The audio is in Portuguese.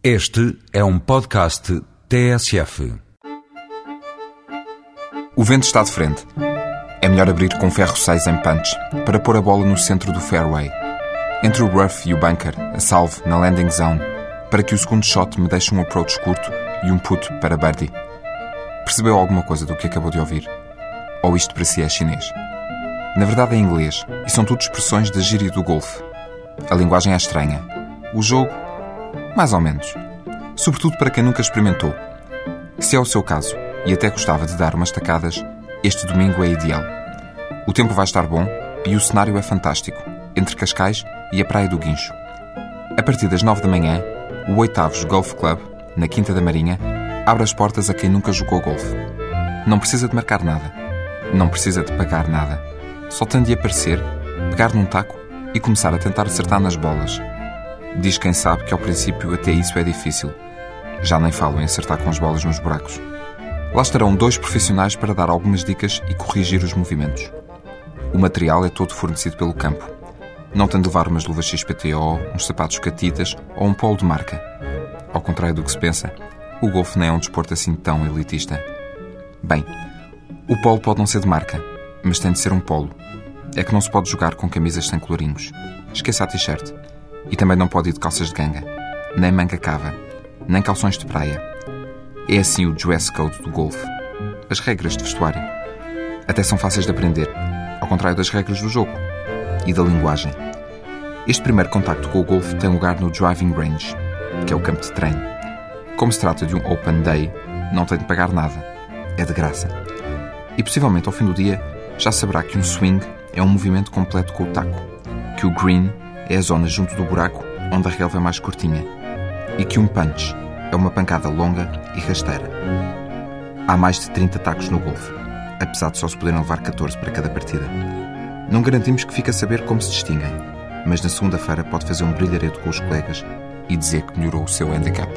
Este é um podcast TSF. O vento está de frente. É melhor abrir com ferro 6 em punch para pôr a bola no centro do fairway. Entre o rough e o bunker, a salve na landing zone, para que o segundo shot me deixe um approach curto e um put para birdie. Percebeu alguma coisa do que acabou de ouvir? Ou isto para si é chinês? Na verdade é inglês e são tudo expressões da gíria do golfe. A linguagem é estranha. O jogo, mais ou menos. Sobretudo para quem nunca experimentou. Se é o seu caso e até gostava de dar umas tacadas, este domingo é ideal. O tempo vai estar bom e o cenário é fantástico, entre Cascais e a Praia do Guincho. A partir das nove da manhã, o Oitavos Golf Club, na Quinta da Marinha, abre as portas a quem nunca jogou golfe. Não precisa de marcar nada. Não precisa de pagar nada. Só tem de aparecer, pegar num taco e começar a tentar acertar nas bolas. Diz quem sabe que ao princípio até isso é difícil. Já nem falo em acertar com as bolas nos buracos. Lá estarão dois profissionais para dar algumas dicas e corrigir os movimentos. O material é todo fornecido pelo campo. Não tem de levar umas luvas XPTO, uns sapatos catitas ou um polo de marca. Ao contrário do que se pensa, o golfe não é um desporto assim tão elitista. Bem, o polo pode não ser de marca, mas tem de ser um polo. É que não se pode jogar com camisas sem colorinhos. Esqueça a t-shirt. E também não pode ir de calças de ganga, nem manga cava, nem calções de praia. É assim o dress code do golfe. As regras de vestuário. Até são fáceis de aprender, ao contrário das regras do jogo e da linguagem. Este primeiro contacto com o golfe tem lugar no driving range, que é o campo de treino. Como se trata de um open day, não tem de pagar nada. É de graça. E possivelmente ao fim do dia já saberá que um swing é um movimento completo com o taco, que o green é a zona junto do buraco onde a relva é mais curtinha e que um punch é uma pancada longa e rasteira. Há mais de 30 tacos no golfe, apesar de só se poderem levar 14 para cada partida. Não garantimos que fique a saber como se distinguem, mas na segunda-feira pode fazer um brilhareto com os colegas e dizer que melhorou o seu handicap.